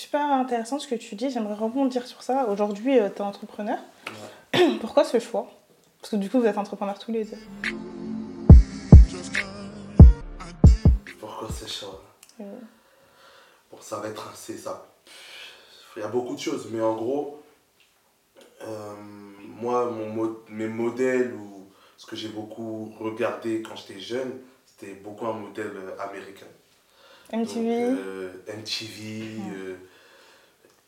Super intéressant ce que tu dis, j'aimerais rebondir sur ça. Aujourd'hui, tu es entrepreneur. Pourquoi ce choix? Parce que du coup, vous êtes entrepreneurs tous les deux. Pourquoi ce choix? Bon, ça va être assez ça. Il y a beaucoup de choses, mais en gros, euh, moi, mon, mes modèles ou ce que j'ai beaucoup regardé quand j'étais jeune, c'était beaucoup un modèle américain. MTV MTV,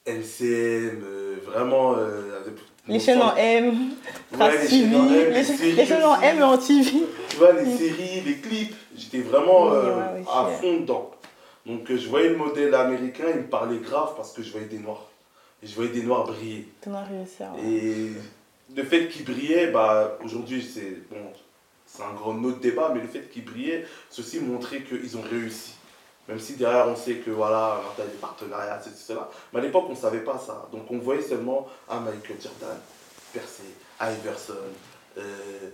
LCM, vraiment. Euh, les chaînes en M, ouais, les, chaînes en M, les, chaînes en M et en TV. Tu vois, les séries, les clips, j'étais vraiment euh, à fond dedans. Donc je voyais le modèle américain, il me parlait grave parce que je voyais des noirs. Et je voyais des noirs briller. Des noirs réussir. Et le fait qu'ils brillaient, bah, aujourd'hui, c'est bon, un grand autre débat, mais le fait qu'ils brillaient, ceci montrait qu'ils ont réussi. Même si derrière on sait que voilà, on a des partenariats, etc. cela. Mais à l'époque on ne savait pas ça. Donc on voyait seulement un Michael Jordan, Percé, Iverson, euh,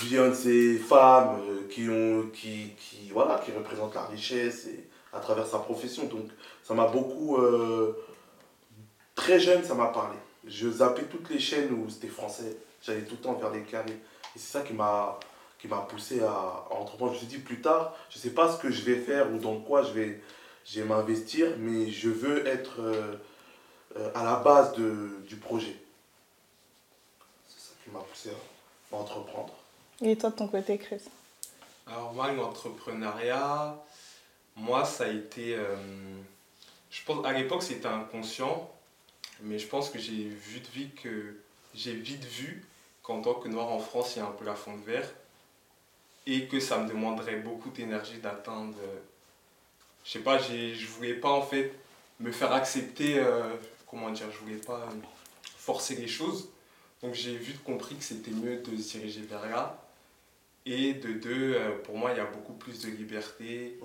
Beyoncé, femmes euh, qui, ont, qui, voilà, qui représentent la richesse à travers sa profession. Donc ça m'a beaucoup... Euh, très jeune ça m'a parlé. Je zappais toutes les chaînes où c'était français. J'allais tout le temps vers les carrés. Et c'est ça qui m'a qui m'a poussé à, entreprendre. Je me suis dit plus tard, je ne sais pas ce que je vais faire ou dans quoi je vais, je vais m'investir, mais je veux être euh, euh, à la base de, du projet. C'est ça qui m'a poussé à, entreprendre. Et toi de ton côté, Chris? Alors moi, l'entrepreneuriat, moi, ça a été... Euh, je pense, à l'époque, c'était inconscient, mais je pense que j'ai vu de vie que j'ai vite vu qu'en tant que noir en France, il y a un plafond de verre et que ça me demanderait beaucoup d'énergie d'atteindre. Euh, je sais pas, je voulais pas en fait me faire accepter, euh, comment dire, je voulais pas forcer les choses. Donc j'ai vite compris que c'était mieux de se diriger vers là. Et de deux, euh, pour moi, il y a beaucoup plus de liberté.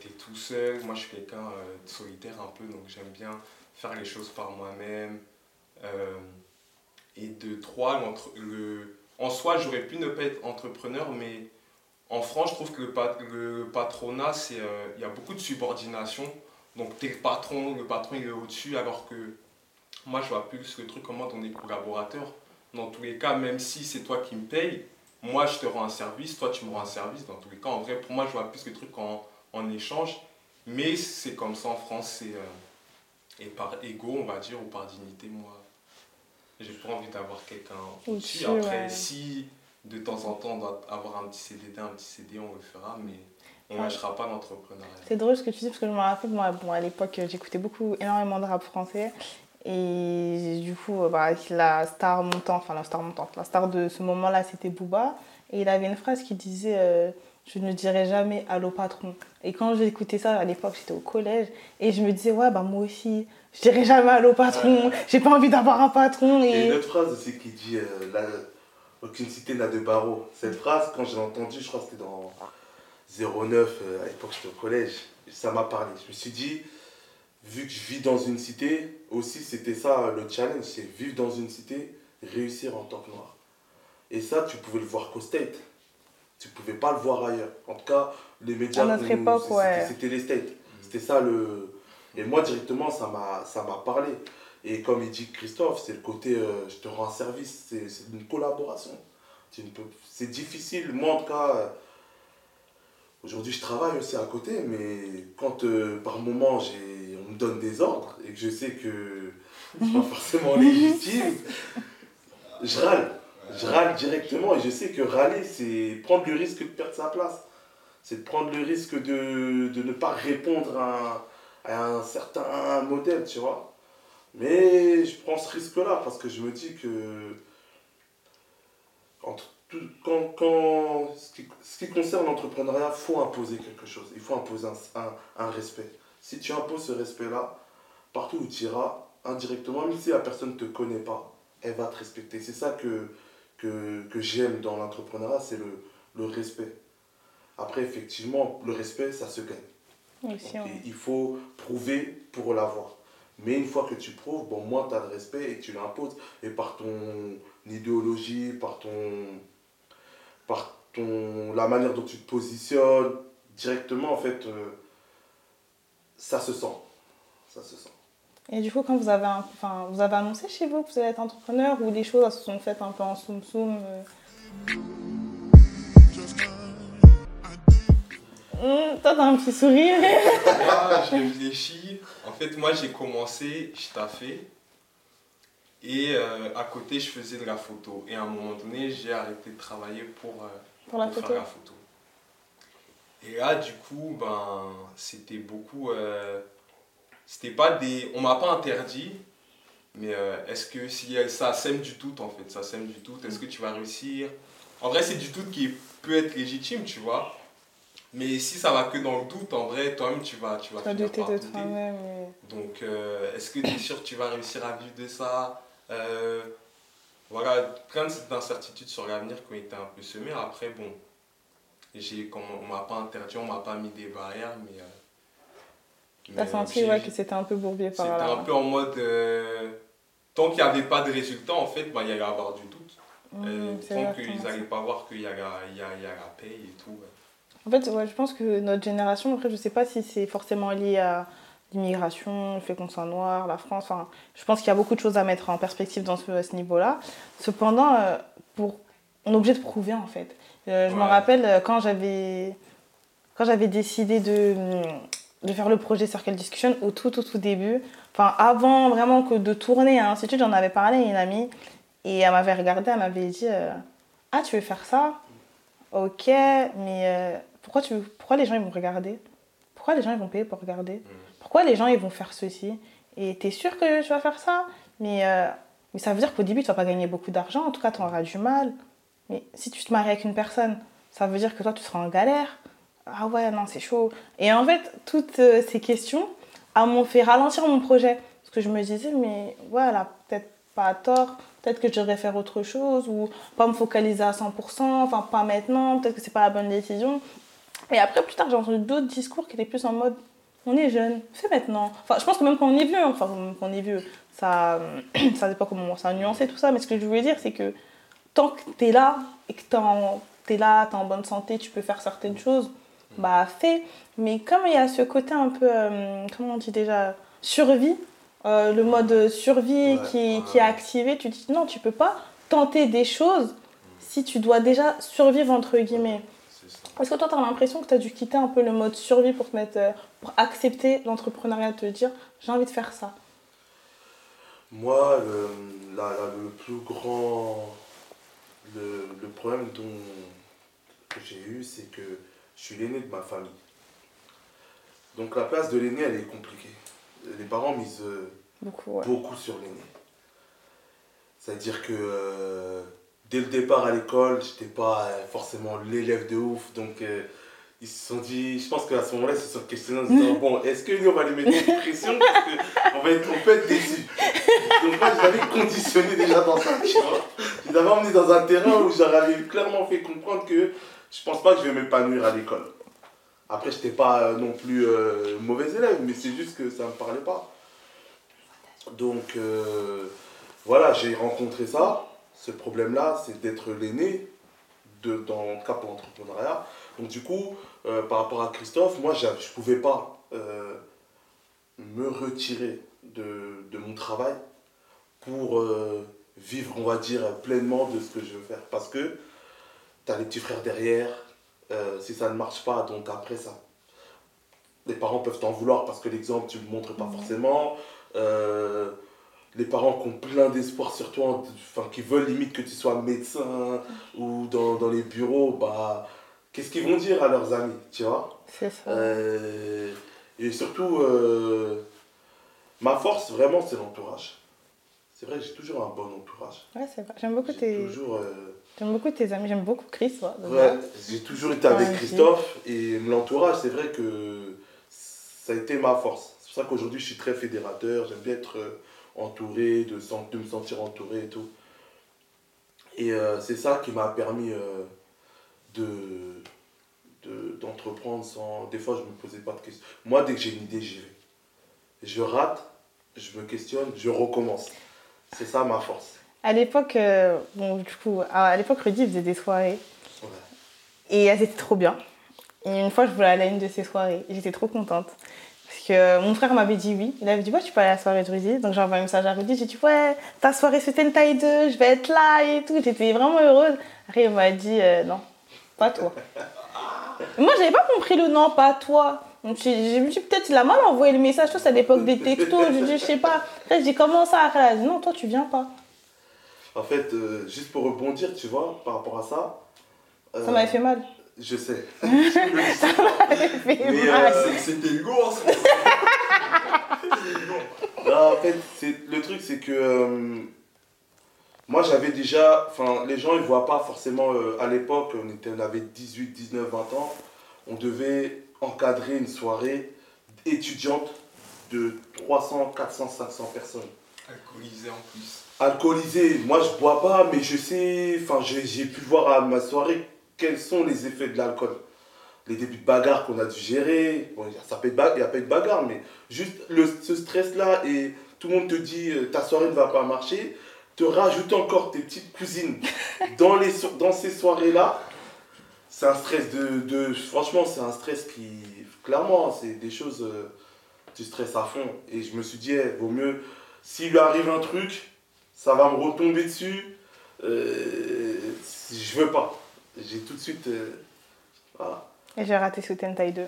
tu es tout seul. Moi, je suis quelqu'un de solitaire un peu, donc j'aime bien faire les choses par moi-même. et de trois, le, en soi, j'aurais pu ne pas être entrepreneur, mais en France, je trouve que le, patronat, euh, il y a beaucoup de subordination. Donc, tu es le patron, le patron il est au-dessus, alors que moi, je vois plus le truc comment on est collaborateur. Dans tous les cas, même si c'est toi qui me payes, moi, je te rends un service, toi, tu me rends un service. Dans tous les cas, en vrai, pour moi, je vois plus le truc en, échange. Mais c'est comme ça en France, c'est euh, par ego, on va dire, ou par dignité, moi, j'ai pas envie d'avoir quelqu'un au-dessus. Après, si de temps en temps on doit avoir un petit CDD, un petit CD, on le fera, mais on ne lâchera pas l'entrepreneuriat. C'est drôle ce que tu dis, parce que je me rappelle, moi, bon, à l'époque, j'écoutais beaucoup, énormément de rap français. Et du coup, bah, la star montante, enfin la star montante, la star de ce moment-là, c'était Booba. Et il avait une phrase qui disait euh, Je ne dirai jamais allô patron. Et quand j'ai écouté ça à l'époque, j'étais au collège. Et je me disais Ouais, bah moi aussi, je dirais jamais allô patron, j'ai pas envie d'avoir un patron. Et... Il y a une autre phrase aussi qui dit euh, Aucune cité n'a de barreaux. Cette phrase, quand j'ai entendu, je crois que c'était dans 09, euh, à l'époque j'étais au collège, ça m'a parlé. Je me suis dit, vu que je vis dans une cité, aussi c'était ça le challenge, c'est vivre dans une cité, réussir en tant que noir. Et ça, tu pouvais le voir qu'au State. Tu pouvais pas le voir ailleurs. En tout cas, les médias. À notre époque, ouais. C'était les States. C'était ça le et moi, directement, ça m'a parlé. Et comme il dit Christophe, c'est le côté euh, je te rends service, c'est une collaboration. C'est difficile. Moi, en tout cas, euh, aujourd'hui, je travaille aussi à côté, mais quand euh, par moment on me donne des ordres et que je sais que c'est pas forcément légitime, je râle. Je râle directement et je sais que râler, c'est prendre le risque de perdre sa place. C'est de prendre le risque de, de ne pas répondre à un certain modèle, tu vois. Mais je prends ce risque-là parce que je me dis que entre tout, quand, quand, ce, qui, ce qui concerne l'entrepreneuriat, il faut imposer quelque chose. Il faut imposer un, un, respect. Si tu imposes ce respect-là, partout où tu iras, indirectement, même si la personne ne te connaît pas, elle va te respecter. C'est ça que, que, que j'aime dans l'entrepreneuriat, c'est le, le respect. Après, effectivement, le respect, ça se gagne il faut prouver pour l'avoir. Mais une fois que tu prouves, bon, moi, tu as le respect et tu l'imposes. Et par ton idéologie, par ton, par ton, la manière dont tu te positionnes, directement, en fait, euh, ça se sent. Ça se sent. Et du coup, quand vous avez, un- enfin, vous avez annoncé chez vous que vous allez être entrepreneur ou les choses se sont faites un peu en soum soum euh Hum, Toi, t'as un petit sourire. Moi, je réfléchis. En fait, moi, j'ai commencé, je taffais. Et euh, à côté, je faisais de la photo. Et à un moment donné, j'ai arrêté de travailler pour, euh, Pour la pour photo. faire la photo. Et là, du coup, ben, c'était beaucoup. Euh, c'était pas des. On m'a pas interdit, mais euh, est-ce que si ça sème du doute en fait, ça sème du doute, est-ce que tu vas réussir? En vrai, c'est du doute qui peut être légitime, tu vois. Mais si ça va que dans le doute, en vrai, toi-même, tu vas, tu vas finir par de douter. toi-même. et- Donc, euh, est-ce que tu es sûr que tu vas réussir à vivre de ça? Euh, Voilà, plein d'incertitudes sur l'avenir qui ont été un peu semées. Après, bon, j'ai, on m'a pas interdit, on m'a pas mis des barrières, mais. T'as senti ouais, que c'était un peu bourbier par C'était là. un peu en mode. euh, tant qu'il n'y avait pas de résultat, en fait, bah, il y allait avoir du doute. Hum, Euh, c'est tant qu'ils n'allaient pas voir qu'il y, a la- il y, a, il y a la paye et tout. ouais. En fait, ouais, je pense que notre génération, après, je sais pas si c'est forcément lié à l'immigration, le fait qu'on soit noir, la France. Enfin, je pense qu'il y a beaucoup de choses à mettre en perspective dans ce, à ce niveau-là. Cependant, euh, pour... on est obligé de prouver, en fait. Euh, je me rappelle quand j'avais quand j'avais décidé de, de faire le projet Circle Discussion au tout, tout, tout début. Enfin, avant vraiment que de tourner à l'Institut, j'en avais parlé à une amie. Et elle m'avait regardé, elle m'avait dit euh, Ah, tu veux faire ça? Ok, mais euh, pourquoi, tu, pourquoi les gens ils vont regarder? Pourquoi les gens ils vont payer pour regarder? Pourquoi les gens ils vont faire ceci? Et t'es sûr que tu vas faire ça? Mais, euh, mais ça veut dire qu'au début tu vas pas gagner beaucoup d'argent, en tout cas tu auras du mal. Mais si tu te maries avec une personne, ça veut dire que toi tu seras en galère. Ah ouais, non, c'est chaud. Et en fait, toutes euh, ces questions m'ont fait ralentir mon projet. Parce que je me disais, mais voilà, peut-être pas tort, peut-être que je devrais faire autre chose, ou pas me focaliser à 100%, enfin pas maintenant, peut-être que c'est pas la bonne décision. Et après, plus tard, j'ai entendu d'autres discours qui étaient plus en mode, on est jeune, fais maintenant. Enfin, je pense que même quand on est vieux, enfin, même quand on est vieux, ça, ça dépend comment ça a nuancé tout ça, mais ce que je voulais dire, c'est que tant que t'es là, et que t'es là, t'es en bonne santé, tu peux faire certaines choses, bah fais. Mais comme il y a ce côté un peu, euh, comment on dit déjà, survie, euh, le mode survie Ouais, qui, ouais. qui est activé, tu te dis non, tu peux pas tenter des choses si tu dois déjà survivre entre guillemets. Est-ce que toi, tu as l'impression que tu as dû quitter un peu le mode survie pour, te mettre, euh, pour accepter l'entrepreneuriat, te dire j'ai envie de faire ça? Moi, le, la- la- le plus grand. Le, le problème dont, que j'ai eu, c'est que je suis l'aîné de ma famille. Donc la place de l'aîné, elle est compliquée. Les parents misent euh, Beaucoup, ouais. beaucoup sur l'aîné. C'est-à-dire que euh, dès le départ à l'école, j'étais pas euh, forcément l'élève de ouf. Donc euh, ils se sont dit, je pense qu'à ce moment-là, ils se sont questionnés en se disant bon, est-ce que nous on va les mettre une pression? Parce qu'on va être, on peut être déçus. Donc moi, je l'avais conditionné déjà dans ça, tu vois. Je l'avais emmené dans un terrain où j'avais clairement fait comprendre que je pense pas que je vais m'épanouir à l'école. Après, je n'étais pas euh, non plus euh, mauvais élève, mais c'est juste que ça ne me parlait pas. Donc, euh, voilà, j'ai rencontré ça. Ce problème-là, c'est d'être l'aîné, de, dans le cas pour. Donc, du coup, par rapport à Christophe, moi, je ne pouvais pas me retirer de, de mon travail pour vivre, on va dire, pleinement de ce que je veux faire. Parce que tu as les petits frères derrière, euh, si ça ne marche pas, donc après ça. Les parents peuvent t'en vouloir parce que l'exemple, tu ne le montres pas forcément. Euh, les parents qui ont plein d'espoir sur toi, enfin, qui veulent limite que tu sois médecin ou dans, dans les bureaux, bah, qu'est-ce qu'ils vont dire à leurs amis, tu vois? C'est ça. euh, et surtout, ma force, vraiment, c'est l'entourage. C'est vrai j'ai toujours un bon entourage. Ouais, c'est vrai. J'aime beaucoup, tes... toujours, J'aime beaucoup tes amis. J'aime beaucoup Chris. Ouais, j'ai toujours été avec. Christophe et l'entourage, c'est vrai que ça a été ma force. C'est pour ça qu'aujourd'hui, je suis très fédérateur. J'aime bien être euh, entouré, de, me sentir entouré et tout. Et euh, c'est ça qui m'a permis euh, de de- d'entreprendre sans... Des fois, je me posais pas de questions. Moi, dès que j'ai une idée, j'y vais. Je rate, je me questionne, je recommence. C'est ça ma force. À l'époque, euh, bon, du coup, à l'époque, Rudy faisait des soirées. Ouais. Et elles étaient trop bien. Et une fois, je voulais aller à une de ces soirées. J'étais trop contente. Parce que mon frère m'avait dit oui. Il avait dit, ouais, tu peux aller à la soirée de Rudy. Donc j'ai envoyé un message à Rudy. J'ai dit, ouais, ta soirée c'était une taille 2, je vais être là et tout. J'étais vraiment heureuse. Après, il m'a dit, euh, non, pas toi. Moi, j'avais pas compris le non, pas toi. Donc j'ai dit, peut-être il a mal envoyé le message. Toi, c'est à l'époque des textos. Je dis, je sais pas. Après, j'ai dit, comment ça Après, elle a dit, non, toi, tu viens pas. En fait, euh, juste pour rebondir, tu vois, par rapport à ça. Ça m'avait fait mal. Je sais. ça m'avait fait Mais, mal. euh, C'était Hugo en ce Non, en fait, c'est- le truc, c'est que euh, moi, j'avais déjà. Enfin, les gens, ils voient pas forcément. euh, à l'époque, on, était, on avait 18, 19, 20 ans. On devait encadrer une soirée étudiante de 300, 400, 500 personnes. Alcoolisé en plus. Alcoolisé, moi je bois pas, mais je sais, enfin j'ai pu voir à ma soirée quels sont les effets de l'alcool. Les débuts de bagarre qu'on a dû gérer, bon, il n'y a, ça peut être ba- il y a pas eu de bagarre, mais juste le, ce stress-là et tout le monde te dit euh, ta soirée ne va pas marcher, te rajouter encore tes petites cousines dans, les, dans ces soirées-là, c'est un stress de, de- Franchement, c'est un stress qui. Clairement, c'est des choses. euh, tu stresses à fond. Et je me suis dit, eh, vaut mieux. S'il lui arrive un truc, ça va me retomber dessus. Euh, je veux pas. J'ai tout de suite. euh, voilà. Et j'ai raté and Taille 2.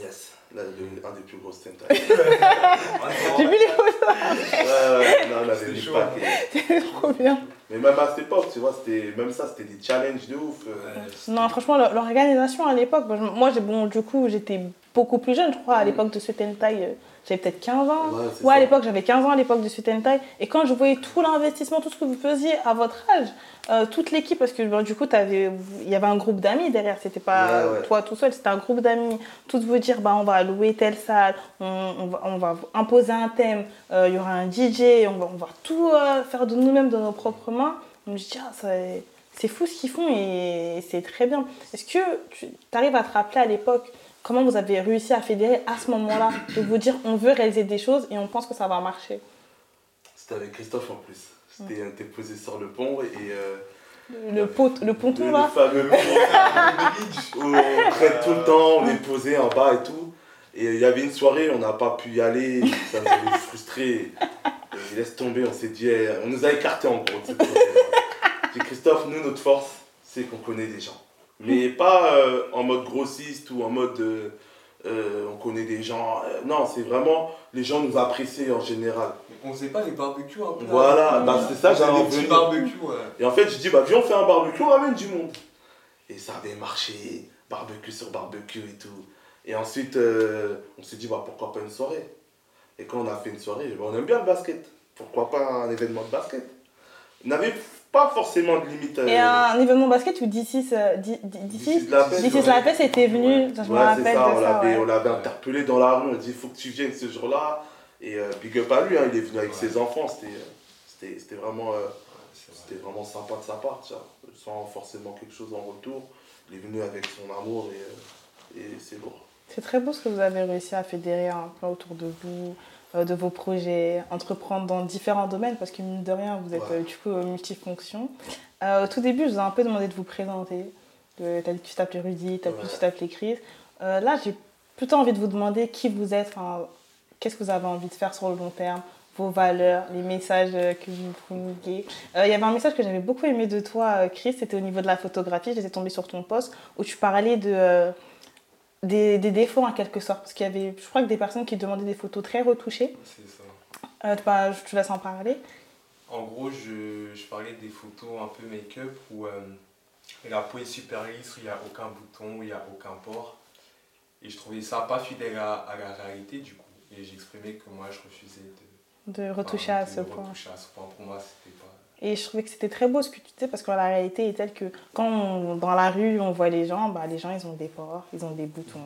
Yes. Là, le- un des plus gros Stentai. J'ai vu les photos, ouais, ouais, non, on avait C'était mis chaud, pas hein. c'était trop bien. Mais même à cette époque, tu vois, c'était même ça, c'était des challenges de ouf. euh. Non, franchement, l'or- l'organisation à l'époque, moi, bon, du coup, j'étais beaucoup plus jeune, je crois, à l'époque de and Taille, euh, j'avais peut-être 15 ans. Ouais, à l'époque, j'avais 15 ans à l'époque de Sweet and Taille. Et quand je voyais tout l'investissement, tout ce que vous faisiez à votre âge, euh, toute l'équipe, parce que du coup, il y avait un groupe d'amis derrière, c'était pas Ouais, ouais. toi tout seul, c'était un groupe d'amis. Tous vous dire, bah, on va louer telle salle, on, on va, on va imposer un thème, euh, il y aura un DJ, on va, on va tout euh, faire de nous-mêmes, de nos propres mains. On me dit, ah, ça- c'est fou ce qu'ils font et c'est très bien. Est-ce que tu arrives à te rappeler à l'époque comment vous avez réussi à fédérer à ce moment-là, de vous dire on veut réaliser des choses et on pense que ça va marcher C'était avec Christophe en plus. C'était était posé sur le pont et. euh, Le, pot, le ponton le, là le fameux pont où on traîne tout le temps, on est posé en bas et tout. Et il y avait une soirée, on n'a pas pu y aller, ça nous avait frustrés. Et laisse tomber, on s'est dit, on nous a écartés en gros. J'ai Christophe, nous, notre force, c'est qu'on connaît des gens. Mais pas euh, en mode grossiste ou en mode euh, euh, on connaît des gens. Non, c'est vraiment les gens nous apprécient en général. On faisait pas les barbecues un peu là Voilà, bah, c'est ça, On faisait j'allais en des petits venir. barbecues, ouais. Et en fait, je dis, bah viens, on fait un barbecue, on ramène du monde. Et ça avait marché, barbecue sur barbecue et tout. Et ensuite, on s'est dit, bah pourquoi pas une soirée? Et quand on a fait une soirée, bah, on aime bien le basket. Pourquoi pas un événement de basket? On n'avait pas forcément de limite. euh, Et un événement basket où D6 euh, D- D- This is D6 la paix, D6 ouais. la paix était venu, Ouais. je me rappelle ça, de on ça. l'avait, ouais. on l'avait interpellé dans la rue, on a dit, il faut que tu viennes ce jour-là. Et euh, big up à lui, hein, il est venu avec Ouais. ses enfants, c'était, euh, c'était, vraiment... euh. C'était vraiment sympa de sa part, tu vois, sans forcément quelque chose en retour. Il est venu avec son amour et, euh, et c'est lourd. C'est très beau ce que vous avez réussi à fédérer un peu autour de vous, de vos projets, entreprendre dans différents domaines parce que mine de rien, vous êtes Ouais. euh, du coup euh, multifonction. Euh, au tout début, je vous ai un peu demandé de vous présenter. De- T'as dit que tu t'appelais Rudy, t'as dit que Ouais. tu t'appelais Chris. Euh, là, j'ai plutôt envie de vous demander qui vous êtes, qu'est-ce que vous avez envie de faire sur le long terme, vos valeurs, les messages euh, que vous. Euh, Il y avait un message que j'avais beaucoup aimé de toi, euh, Chris, c'était au niveau de la photographie. J'étais tombée sur ton post où tu parlais de, euh, des, des défauts en quelque sorte. Parce qu'il y avait, je crois que des personnes qui demandaient des photos très retouchées. C'est ça. Euh, bah, je te laisse en parler. En gros, je, je parlais des photos un peu make-up où euh, la peau est super lisse, où il n'y a aucun bouton, où il n'y a aucun pore. Et je trouvais ça pas fidèle à, à la réalité du coup. Et j'exprimais que moi je refusais de, De retoucher enfin, à de ce point. retoucher à ce point. Pour moi, c'était pas. Et je trouvais que c'était très beau ce que tu disais parce que la réalité est telle que quand on- dans la rue on voit les gens, bah, les gens ils ont des pores, ils ont des boutons,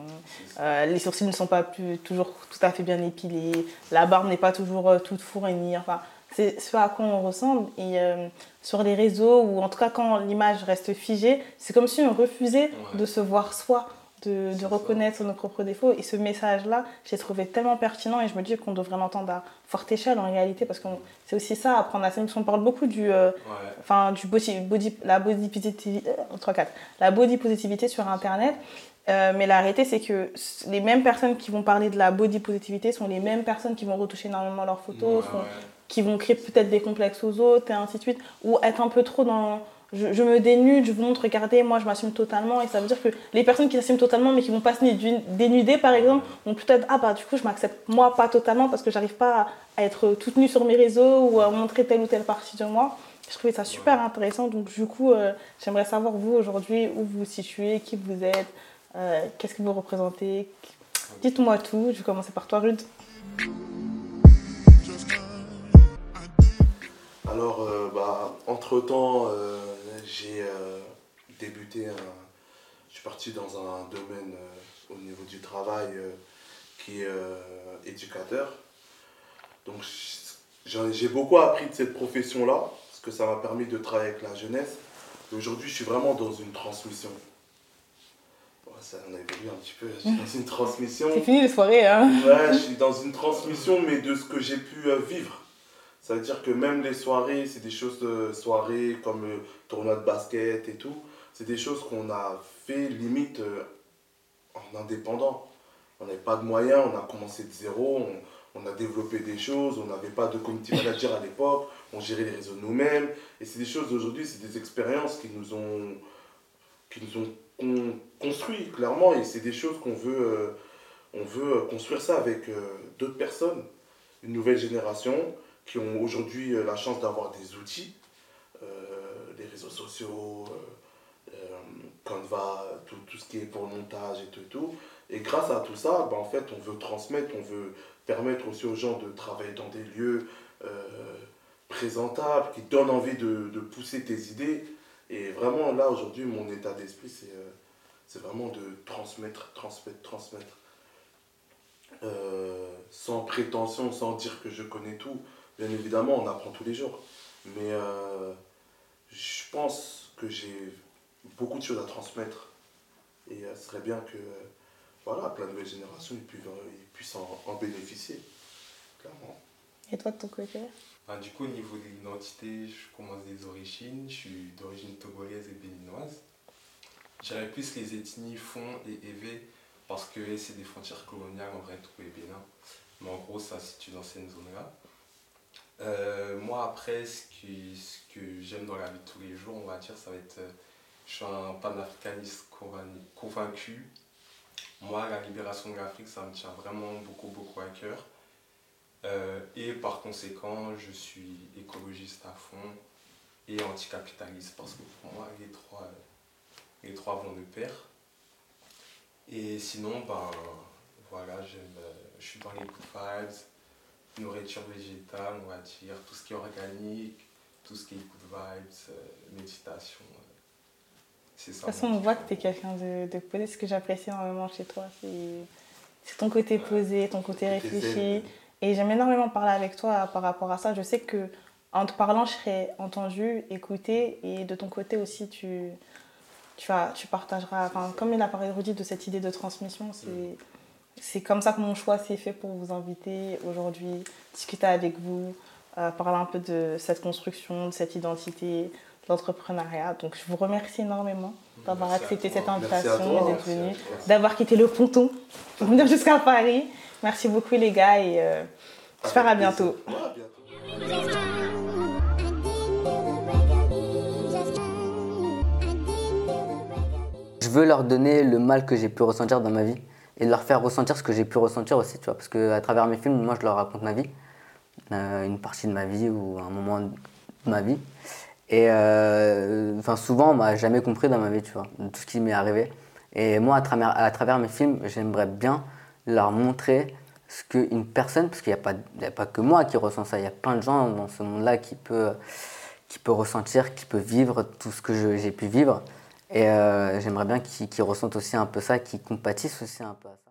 euh, les sourcils ne sont pas plus, toujours tout à fait bien épilés, la barbe n'est pas toujours euh, toute fournie. Enfin, c'est ce à quoi on ressemble. Et euh, sur les réseaux, ou en tout cas quand l'image reste figée, c'est comme si on refusait Ouais. de se voir soi, de, de C'est ça. reconnaître nos propres défauts. Et ce message-là, j'ai trouvé tellement pertinent et je me dis qu'on devrait l'entendre à forte échelle en réalité parce que c'est aussi ça, apprendre à s'aimer. Qu'on parle beaucoup du, euh, Ouais. du body, body- la body positivité, euh, 3, 4, la body positivité sur Internet. Euh, mais la réalité, c'est que les mêmes personnes qui vont parler de la body positivité sont les mêmes personnes qui vont retoucher énormément leurs photos, sont- qui vont créer peut-être des complexes aux autres, et ainsi de suite, ou être un peu trop dans. Je, me dénude, je vous montre, regardez, moi je m'assume totalement, et ça veut dire que les personnes qui s'assument totalement mais qui vont pas se dénu- dénuder par exemple, vont peut-être, ah bah du coup je m'accepte moi pas totalement parce que j'arrive pas à, être toute nue sur mes réseaux ou à montrer telle ou telle partie de moi. Je trouvais ça super intéressant, donc du coup euh, j'aimerais savoir vous aujourd'hui où vous vous situez, qui vous êtes, euh, qu'est-ce que vous représentez. Dites-moi tout, je vais commencer par toi Rude. Alors, euh, bah, entre-temps, j'ai euh, débuté, un- je suis parti dans un domaine euh, au niveau du travail euh, qui est euh, éducateur. Donc, j'ai beaucoup appris de cette profession-là, parce que ça m'a permis de travailler avec la jeunesse. Aujourd'hui, je suis vraiment dans une transmission. Bon, ça, on a évolué un petit peu, je suis dans une transmission. C'est fini les soirées, hein Ouais, je suis dans une transmission, mais de ce que j'ai pu vivre. Ça veut dire que même les soirées, c'est des choses de soirées comme le tournoi de basket et tout. C'est des choses qu'on a fait limite euh, en indépendant. On n'avait pas de moyens, on a commencé de zéro, on, a développé des choses, on n'avait pas de community manager à l'époque, on gérait les réseaux nous-mêmes. Et c'est des choses d'aujourd'hui, c'est des expériences qui nous ont, qui nous ont con- construit clairement. Et c'est des choses qu'on veut, euh, on veut euh, construire ça avec euh, d'autres personnes, une nouvelle génération qui ont aujourd'hui euh, la chance d'avoir des outils, euh, les réseaux sociaux, euh, euh, Canva, tout, tout ce qui est pour le montage et tout, et grâce à tout ça, ben, en fait, on veut transmettre, on veut permettre aussi aux gens de travailler dans des lieux euh, présentables, qui donnent envie de, de pousser tes idées. Et vraiment, là, aujourd'hui, mon état d'esprit, c'est euh, vraiment de transmettre, transmettre, transmettre. Euh, sans prétention, sans dire que je connais tout. Bien évidemment, on apprend tous les jours. Mais euh, je pense que j'ai beaucoup de choses à transmettre. Et euh, ce serait bien que voilà, que la nouvelle génération ils puissent, ils puissent en, en bénéficier. Clairement. Et toi de ton côté? Enfin, du coup, au niveau de l'identité, je commence des origines. Je suis d'origine togolaise et béninoise. J'irais plus les ethnies font et évé parce que c'est des frontières coloniales en vrai, Togo et Bénin. Mais en gros, ça se situe dans cette zone-là. Euh, moi, après, ce, que j'aime dans la vie de tous les jours, on va dire, ça va être. euh, je suis un panafricaniste convaincu-. Moi, la libération de l'Afrique, ça me tient vraiment beaucoup, beaucoup à cœur. Euh, et par conséquent, je suis écologiste à fond et anticapitaliste parce que pour moi, les trois, vont de pair. Et sinon, ben, voilà, je suis dans les good nourriture végétale, on va dire, tout ce qui est organique, tout ce qui est good vibes, euh, méditation. euh, c'est ça. De toute façon, on voit kiff, que tu es quelqu'un de, de posé. Ce que j'apprécie énormément chez toi, c'est ton côté posé, ton côté réfléchi. Et j'aime énormément parler avec toi par rapport à ça. Je sais que en te parlant, je serai entendue, écoutée. Et de ton côté aussi, tu, tu, vas, tu partageras. Enfin, comme il a parlé Rudy de cette idée de transmission, c'est. C'est comme ça que mon choix s'est fait pour vous inviter aujourd'hui, discuter avec vous, euh, parler un peu de cette construction, de cette identité, de l'entrepreneuriat. Donc je vous remercie énormément d'avoir accepté cette invitation d'être venu, d'avoir quitté le ponton pour venir jusqu'à Paris. Merci beaucoup les gars et euh, j'espère à Avec bientôt. plaisir. Ouais, à bientôt. Je veux leur donner le mal que j'ai pu ressentir dans ma vie et leur faire ressentir ce que j'ai pu ressentir aussi, tu vois. Parce que à travers mes films, moi, je leur raconte ma vie, euh, une partie de ma vie ou un moment de ma vie. Et euh, souvent, on m'a jamais compris dans ma vie, tu vois, de tout ce qui m'est arrivé. Et moi, à travers, mes films, j'aimerais bien leur montrer ce qu'une personne, parce qu'il n'y a, pas- a pas que moi qui ressens ça, il y a plein de gens dans ce monde-là qui peut, qui peut ressentir, qui peut vivre tout ce que j'ai pu vivre. Et euh, j'aimerais bien qu'ils ressentent aussi un peu ça, qu'ils compatissent aussi un peu à ça.